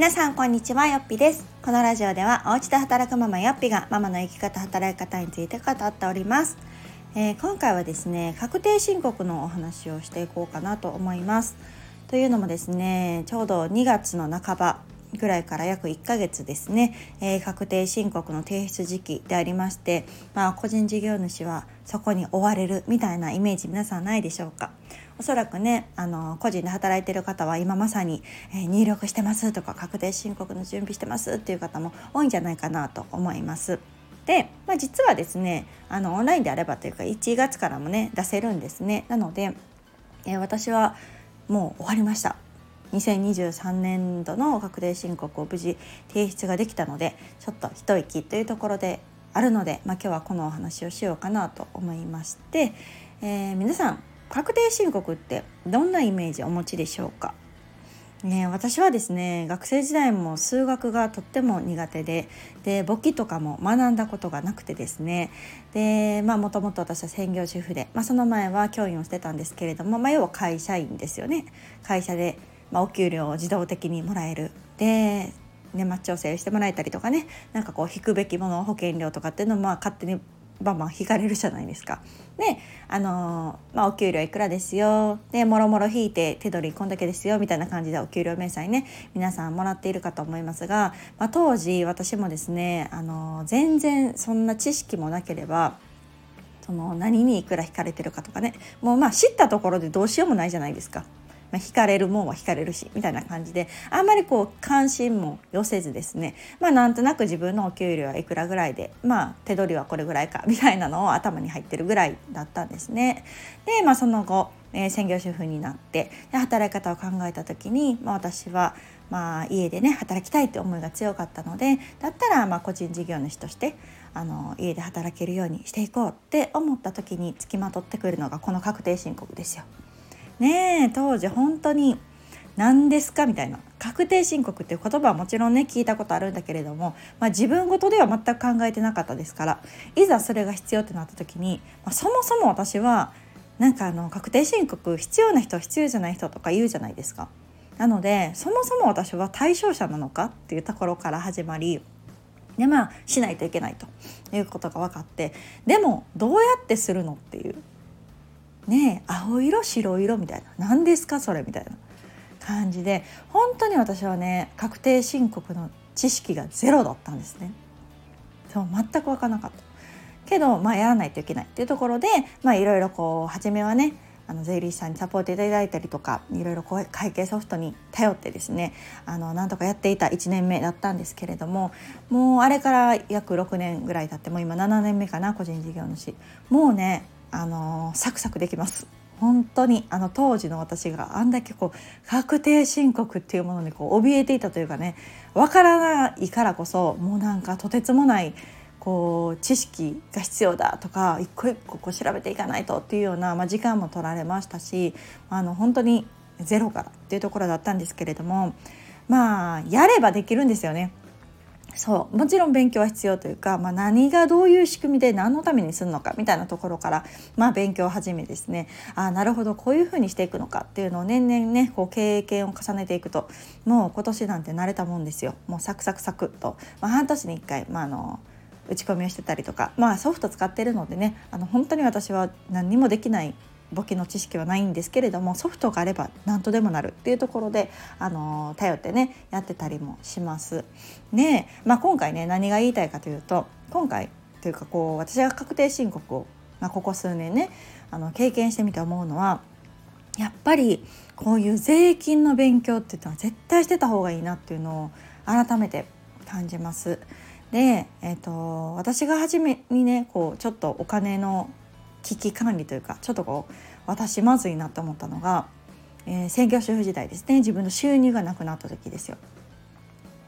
皆さんこんにちはよっぴです。このラジオではお家で働くママよっぴがママの生き方働き方について語っております、えー、今回はですね確定申告のお話をしていこうかなと思います。というのもですねちょうど2月の半ばぐらいから約1ヶ月ですね、えー、確定申告の提出時期でありまして、まあ、個人事業主はそこに追われるみたいなイメージ皆さんないでしょうか？おそらくねあの個人で働いてる方は今まさに、え、入力してますとか確定申告の準備してますっていう方も多いんじゃないかなと思います。で、まあ、実はですねあのオンラインであればというか1月からもね出せるんですねなので、え、私はもう終わりました2023年度の確定申告を無事提出ができたのでちょっと一息というところであるので、まあ、今日はこのお話をしようかなと思いまして、えー、皆さん確定申告ってどんなイメージお持ちでしょうか？ね、私はですね学生時代も数学がとっても苦手でで簿記とかも学んだことがなくてですね。でまあもともと私は専業主婦で、まあ、その前は教員をしてたんですけれども、まあ、要は会社員ですよね。会社でまあ、お給料を自動的にもらえる。で年末調整してもらえたりとかね。なんかこう引くべきもの保険料とかっていうのもまあ勝手にバンバン引かれるじゃないですか。であの、まあ、お給料いくらですよでもろもろ引いて手取りこんだけですよみたいな感じでお給料明細ね皆さんもらっているかと思いますが、まあ、当時私もですね、あの、全然そんな知識もなければその何にいくら引かれてるかとかねもうまあ知ったところでどうしようもないじゃないですか。まあ、惹かれるもんは惹かれるしみたいな感じであんまりこう関心も寄せずですねまあなんとなく自分のお給料はいくらぐらいでまあ手取りはこれぐらいかみたいなのを頭に入ってるぐらいだったんですね。でまあその後、えー、専業主婦になってで働き方を考えた時に、まあ、私はまあ、家でね働きたいって思いが強かったのでだったらまあ個人事業主としてあの家で働けるようにしていこうって思った時につきまとってくるのがこの確定申告ですよ。ねえ当時本当に何ですかみたいな確定申告っていう言葉はもちろんね聞いたことあるんだけれども、まあ、自分ごとでは全く考えてなかったですからいざそれが必要ってなった時に、まあ、そもそも私はなんかあの確定申告必要な人必要じゃない人とか言うじゃないですか。なのでそもそも私は対象者なのかっていうところから始まりでまあしないといけないということが分かってでもどうやってするのっていうね青色白色みたいな。何ですかそれみたいな感じで。本当に私はね確定申告の知識がゼロだったんですね。そう全く分からなかった。けど、まあ、やらないといけないっていうところで、いろいろこう初めはねあの税理士さんにサポートいただいたりとかいろいろ会計ソフトに頼ってですねあのなんとかやっていた1年目だったんですけれどももうあれから約6年ぐらい経ってもう今7年目かな個人事業主。もうねあのサクサクできます本当にあの当時の私があんだけこう確定申告っていうものにこう怯えていたというかねわからないからこそもうなんかとてつもないこう知識が必要だとか一個一個こう調べていかないとっていうような、まあ、時間も取られましたしあの本当にゼロからっていうところだったんですけれどもまあやればできるんですよね。そう。もちろん勉強は必要というか、まあ、何がどういう仕組みで何のためにするのかみたいなところから、まあ、勉強を始めですねあなるほどこういうふうにしていくのかっていうのを年々ねこう経験を重ねていくともう今年なんて慣れたもんですよ。もうサクサクサクっと、まあ、半年に1回、まあ、あの打ち込みをしてたりとか、まあ、ソフト使ってるのでねあの本当に私は何にもできない簿記の知識はないんですけれどもソフトがあれば何とでもなるっていうところで、あの頼ってねやってたりもします。で、まあ、今回ね何が言いたいかというと今回というかこう私が確定申告を、まあ、ここ数年ねあの経験してみて思うのはやっぱりこういう税金の勉強っていうのは絶対してた方がいいなっていうのを改めて感じます。で、えーと私が初めにねこうちょっとお金の危機管理というかちょっとこう私まずいなと思ったのが、えー、専業主婦時代ですね自分の収入がなくなった時ですよ。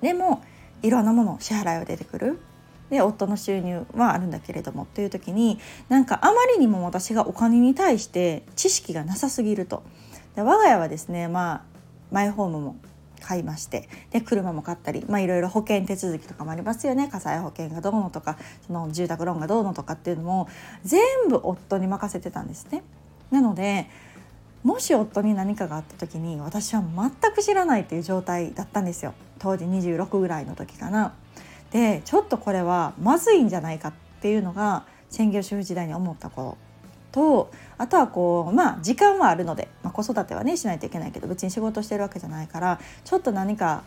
でもいろんなもの支払いは出てくる。で夫の収入はあるんだけれどもっていう時になんかあまりにも私がお金に対して知識がなさすぎると。で我が家はですねまあマイホームも買いましてで車も買ったり、まあ、いろいろ保険手続きとかもありますよね火災保険がどうのとかその住宅ローンがどうのとかっていうのも全部夫に任せてたんですね。なのでもし夫に何かがあった時に私は全く知らないっていう状態だったんですよ当時26ぐらいの時かな。でちょっとこれはまずいんじゃないかっていうのが専業主婦時代に思ったことあとはこうまあ時間はあるので、まあ、子育てはねしないといけないけど別に仕事してるわけじゃないからちょっと何か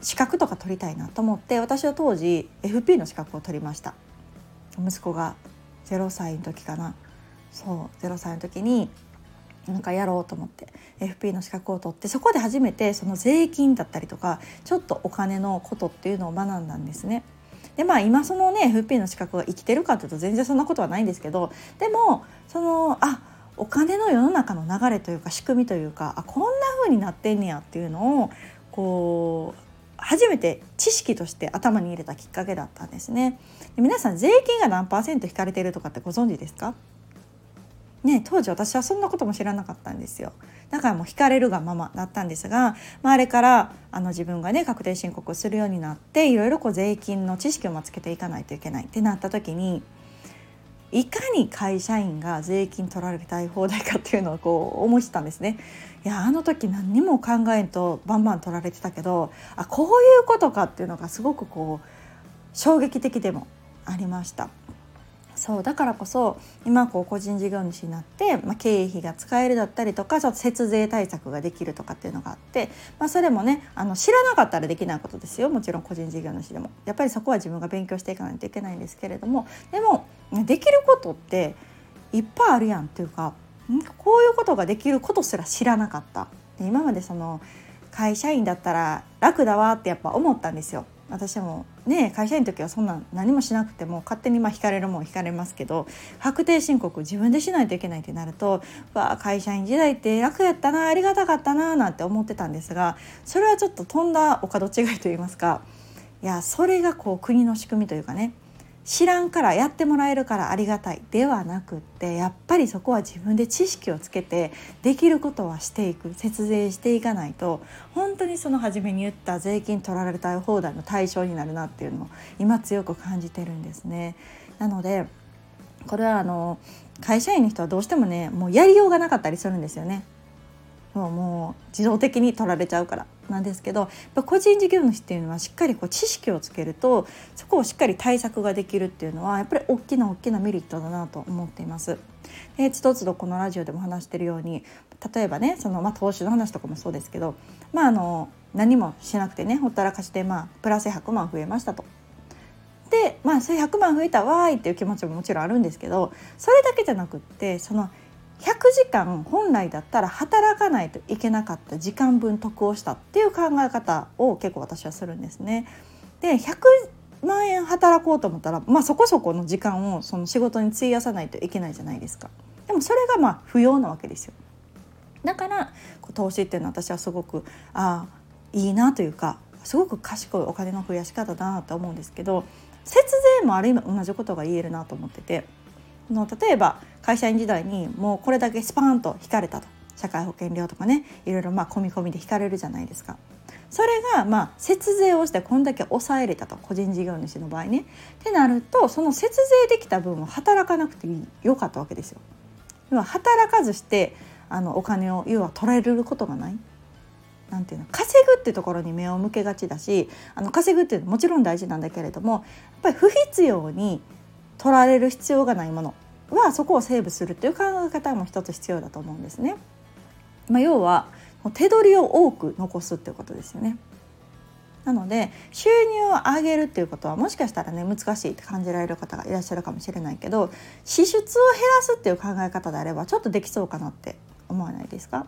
資格とか取りたいなと思って私は当時 FP の資格を取りました息子が0歳の時かなそう0歳の時になんかやろうと思って FP の資格を取ってそこで初めてその税金だったりとかちょっとお金のことっていうのを学んだんですね。でまあ今そのね FP の資格が生きてるかというと全然そんなことはないんですけどでもそのあお金の世の中の流れというか仕組みというかあこんな風になってんねやっていうのをこう初めて知識として頭に入れたきっかけだったんですね。皆さん税金が何パーセント引かれてるとかってご存知ですか？ね、当時私はそんなことも知らなかったんですよだからもう惹かれるがままだったんですが、まあ、あれからあの自分がね確定申告をするようになっていろいろこう税金の知識をつけていかないといけないってなった時にいかに会社員が税金取られたい放題かっていうのをこう思ってたんですね。いやあの時何にも考えんとバンバン取られてたけどあこういうことかっていうのがすごくこう衝撃的でもありました。そうだからこそ今こう個人事業主になって、まあ、経費が使えるだったりとかちょっと節税対策ができるとかっていうのがあって、まあ、それもねあの知らなかったらできないことですよ。もちろん個人事業主でも。やっぱりそこは自分が勉強していかないといけないんですけれども。でもできることっていっぱいあるやんっていうかこういうことができることすら知らなかった。今までその会社員だったら楽だわってやっぱ思ったんですよ。私もね会社員の時はそんな何もしなくても勝手にまあ引かれるもん引かれますけど確定申告自分でしないといけないってなるとわあ会社員時代って楽やったなありがたかったななんて思ってたんですがそれはちょっととんだお門違いと言いますかいやそれがこう国の仕組みというかね知らんからやってもらえるからありがたいではなくってやっぱりそこは自分で知識をつけてできることはしていく節税していかないと本当にその初めに言った税金取られたい放題の対象になるなっていうのを今強く感じてるんですね。なのでこれはあの会社員の人はどうしてもねもうやりようがなかったりするんですよね。もうもう自動的に取られちゃうからなんですけど個人事業主っていうのはしっかりこう知識をつけるとそこをしっかり対策ができるっていうのはやっぱり大きな大きなメリットだなと思っています。でつどつどこのラジオでも話してるように例えばねその、まあ、投資の話とかもそうですけど、まあ、あの何もしなくてねほったらかしで、まあ、プラス100万増えましたと。でまあそれ100万増えたわーいっていう気持ちももちろんあるんですけどそれだけじゃなくってその100時間本来だったら働かないといけなかった時間分得をしたっていう考え方を結構私はするんですね。で100万円働こうと思ったら、まあ、そこそこの時間をその仕事に費やさないといけないじゃないですか。でもそれがまあ不要なわけですよ。だから投資っていうのは私はすごくああいいなというかすごく賢いお金の増やし方だなと思うんですけど節税もある意味同じことが言えるなと思ってての例えば会社員時代にもうこれだけスパーンと引かれたと社会保険料とかねいろいろまあ込み込みで引かれるじゃないですか。それがまあ節税をしてこんだけ抑えれたと個人事業主の場合ね。ってなるとその節税できた分を働かなくてよかったわけですよ。要は働かずしてあのお金を要は取られることがない。なんていうの稼ぐってところに目を向けがちだしあの稼ぐっていうのはもちろん大事なんだけれどもやっぱり不必要に取られる必要がないものはそこをセーブするっていう考え方も一つ必要だと思うんですね。まあ、要は手取りを多く残すっていうことですよね。なので収入を上げるっていうことはもしかしたらね難しいって感じられる方がいらっしゃるかもしれないけど支出を減らすっていう考え方であればちょっとできそうかなって思わないですか？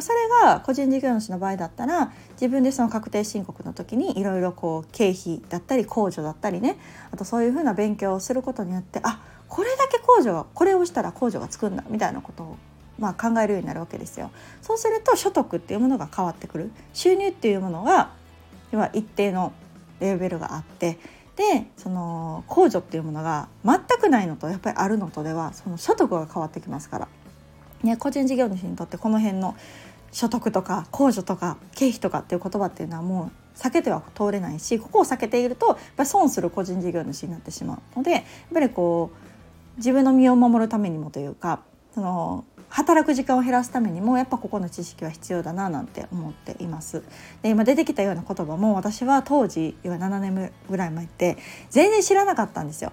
それが個人事業主の場合だったら自分でその確定申告の時にいろいろこう経費だったり控除だったりねあとそういうふうな勉強をすることによってあこれだけ控除がこれをしたら控除がつくんだみたいなことをまあ考えるようになるわけですよ。そうすると所得っていうものが変わってくる収入っていうものが要は一定のレベルがあってでその控除っていうものが全くないのとやっぱりあるのとではその所得が変わってきますから。ね、個人事業主にとってこの辺の所得とか控除とか経費とかっていう言葉っていうのはもう避けては通れないしここを避けているとやっぱり損する個人事業主になってしまうのでやっぱりこう自分の身を守るためにもというかその働く時間を減らすためにもやっぱここの知識は必要だななんて思っています。で今出てきたような言葉も私は当時要は7年ぐらい前って全然知らなかったんですよ。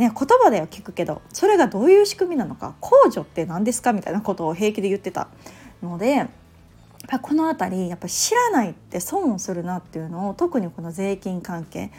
ね、言葉では聞くけどそれがどういう仕組みなのか控除って何ですかみたいなことを平気で言ってたのでこの辺りやっぱ知らないって損をするなっていうのを特にこの税金関係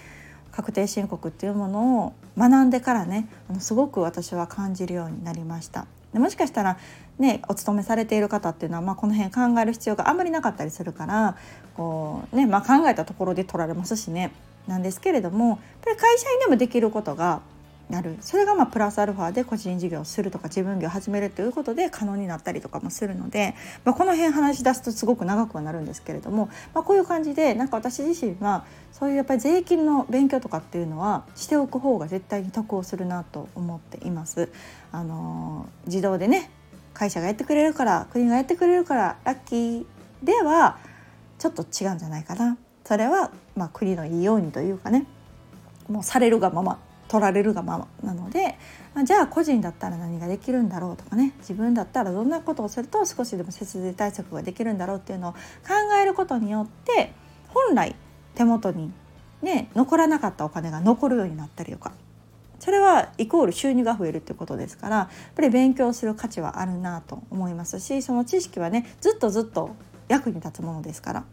確定申告っていうものを学んでからねあのすごく私は感じるようになりました。でもしかしたらねお勤めされている方っていうのは、まあ、この辺考える必要があんまりなかったりするからこう、ねまあ、考えたところで取られますしねなんですけれどもやっぱり会社員でもできることがなるそれがまあプラスアルファで個人事業をするとか自分業を始めるということで可能になったりとかもするので、まあ、この辺話し出すとすごく長くはなるんですけれども、まあ、こういう感じでなんか私自身はそういうやっぱり税金の勉強とかっていうのはしておく方が絶対に得をするなと思っています。あの自動でね会社がやってくれるから国がやってくれるからラッキーではちょっと違うんじゃないかな。それはまあ国のいいようにというかねもうされるがまま取られるがままなので、まあ、じゃあ個人だったら何ができるんだろうとかね自分だったらどんなことをすると少しでも節税対策ができるんだろうっていうのを考えることによって本来手元にね残らなかったお金が残るようになったりとか。それはイコール収入が増えるっていうことですからやっぱり勉強する価値はあるなと思いますしその知識はねずっとずっと役に立つものですから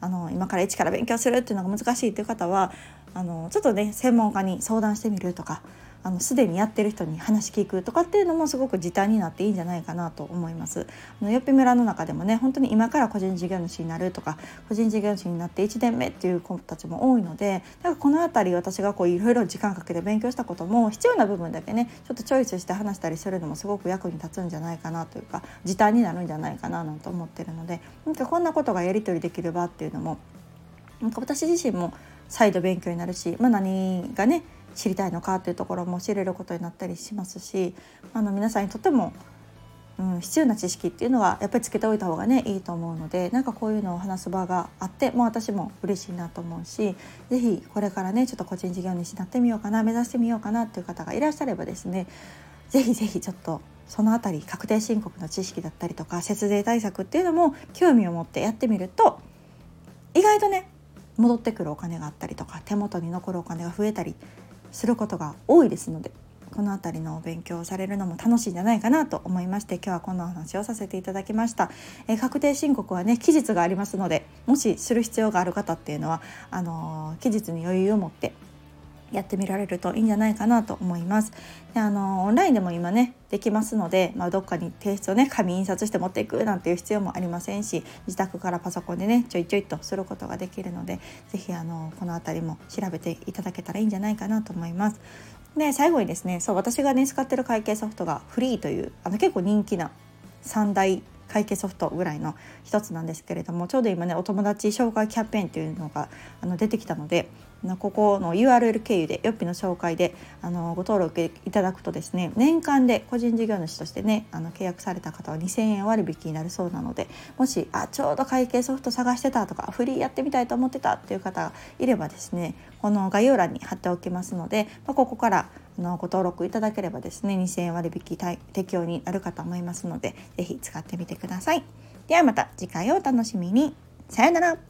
あの今から一から勉強するっていうのが難しいっていう方はあのちょっとね専門家に相談してみるとかあのすでにやってる人に話聞くとかっていうのもすごく時短になっていいんじゃないかなと思います。あのよっぴ村の中でもね本当に今から個人事業主になるとか個人事業主になって1年目っていう子たちも多いのでだからこの辺り私がこういろいろ時間かけて勉強したことも必要な部分だけねちょっとチョイスして話したりするのもすごく役に立つんじゃないかなというか時短になるんじゃないかななんて思ってるのでなんかこんなことがやり取りできる場っていうのもなんか私自身も再度勉強になるし、まあ、何がね知りたいのかっていうところも知れることになったりしますしあの皆さんにとっても、うん、必要な知識っていうのはやっぱりつけておいた方がねいいと思うのでなんかこういうのを話す場があってもう私も嬉しいなと思うし是非これからねちょっと個人事業主になってみようかな目指してみようかなっていう方がいらっしゃればですね是非是非ちょっとその辺り確定申告の知識だったりとか節税対策っていうのも興味を持ってやってみると意外とね戻ってくるお金があったりとか手元に残るお金が増えたりすることが多いですのでこの辺りのお勉強をされるのも楽しいんじゃないかなと思いまして今日はこんなお話をさせていただきました、え、確定申告はね期日がありますのでもしする必要がある方っていうのはあの、期日に余裕を持ってやってみられるといいんじゃないかなと思います。であのオンラインでも今ねできますので、まあ、どっかに提出をね紙印刷して持っていくなんていう必要もありませんし自宅からパソコンでねちょいちょいとすることができるので是非あのこの辺りも調べていただけたらいいんじゃないかなと思います。で最後にですねそう私がね使ってる会計ソフトがフリーというあの結構人気な3大会計ソフトぐらいの一つなんですけれどもちょうど今ねお友達紹介キャンペーンというのがあの出てきたのでここの URL 経由でよっぴの紹介であのご登録いただくとですね年間で個人事業主としてねあの契約された方は2000円割引になるそうなのでもしあちょうど会計ソフト探してたとかフリーやってみたいと思ってたっていう方がいればですねこの概要欄に貼っておきますので、まあ、ここからのご登録いただければですね2000円割引適用になるかと思いますので是非使ってみてください。ではまた次回をお楽しみに。さよなら。